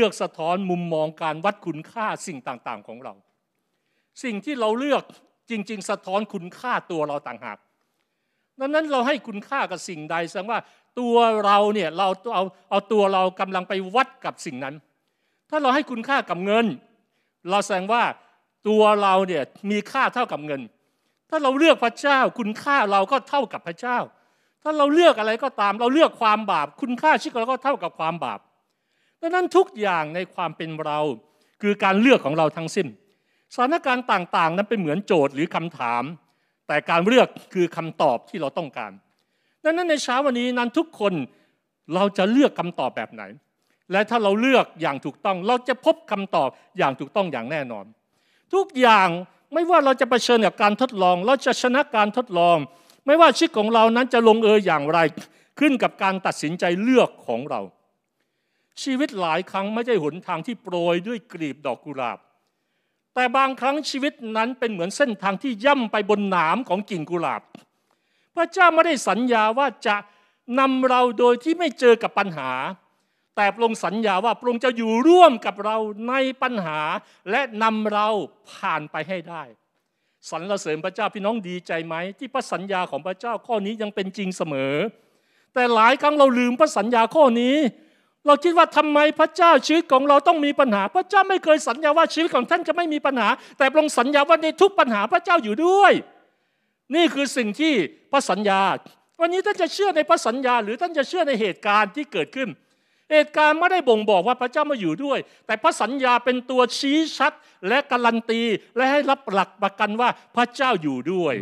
ลือกสะท้อนมุมมองการวัดคุณค่าสิ่งต่างๆของเรา สิ่งที่เราเลือกจริง ๆ สะท้อนคุณค่าตัวเราต่างหากดังนั้นเราให้คุณค่ากับสิ่งใดแสดงว่าตัวเราเนี่ยเราเอาเอาตัวเรากำลังไปวัดกับสิ่งนั้น ถ้าเราให้คุณค่ากับเงิน เราแสดงว่าตัวเราเนี่ยมีค่าเท่ากับเงิน ถ้าเราเลือกพระเจ้า คุณค่าเราก็เท่ากับพระเจ้า ถ้าเราเลือกอะไรก็ตาม เราเลือกความบาป คุณค่าชีวิตเราก็เท่ากับความบาป ดังนั้นทุกอย่างในความเป็นเรา คือการเลือกของเราทั้งสิ้น สถานการณ์ต่างๆ นั้นเป็นเหมือนโจทย์หรือคำถาม แต่การเลือกคือคำตอบที่เราต้องการ ดังนั้นในเช้าวันนี้นั้นทุกคนเราจะเลือกคำตอบแบบไหน และถ้าเราเลือกอย่างถูกต้อง เราจะพบคำตอบอย่างถูกต้องอย่างแน่นอน ทุกอย่างไม่ว่าเราจะเผชิญกับการทดลอง เราจะชนะการทดลอง ไม่ว่าชีวิตของเรานั้นจะลงเอยอย่างไร ขึ้นกับการตัดสินใจเลือกของเรา ชีวิตหลายครั้งไม่ใช่หนทางที่โปรยด้วยกลีบดอกกุหลาบ แต่บางครั้งชีวิตนั้นเป็นเหมือนเส้นทางที่ย่ำไปบนหนามของกิ่งกุหลาบ พระเจ้าไม่ได้สัญญาว่าจะนำเราโดยที่ไม่เจอกับปัญหา แต่พระองค์สัญญาว่าพระองค์จะอยู่ร่วมกับเราในปัญหา และนำเราผ่านไปให้ได้สรรเสริญพระเจ้าพี่น้องดีใจไหม ที่พระสัญญาของพระเจ้าข้อนี้ยังเป็นจริงเสมอ แต่หลายครั้งเราลืมพระสัญญาข้อนี้ เราคิดว่าทำไมพระเจ้าชีวิตของเราต้องมีปัญหา พระเจ้าไม่เคยสัญญาว่าชีวิตของท่านจะไม่มีปัญหา แต่พระองค์สัญญาว่าในทุกปัญหาพระเจ้าอยู่ด้วย นี่คือสิ่งที่พระสัญญา วันนี้ท่านจะเชื่อในพระสัญญา หรือท่านจะเชื่อในเหตุการณ์ที่เกิดขึ้น เหตุการณ์ไม่ได้บ่งบอกว่าพระเจ้ามาอยู่ด้วย แต่พระสัญญาเป็นตัวชี้ชัดและการันตี และให้รับหลักประกันว่าพระเจ้าอยู่ด้วย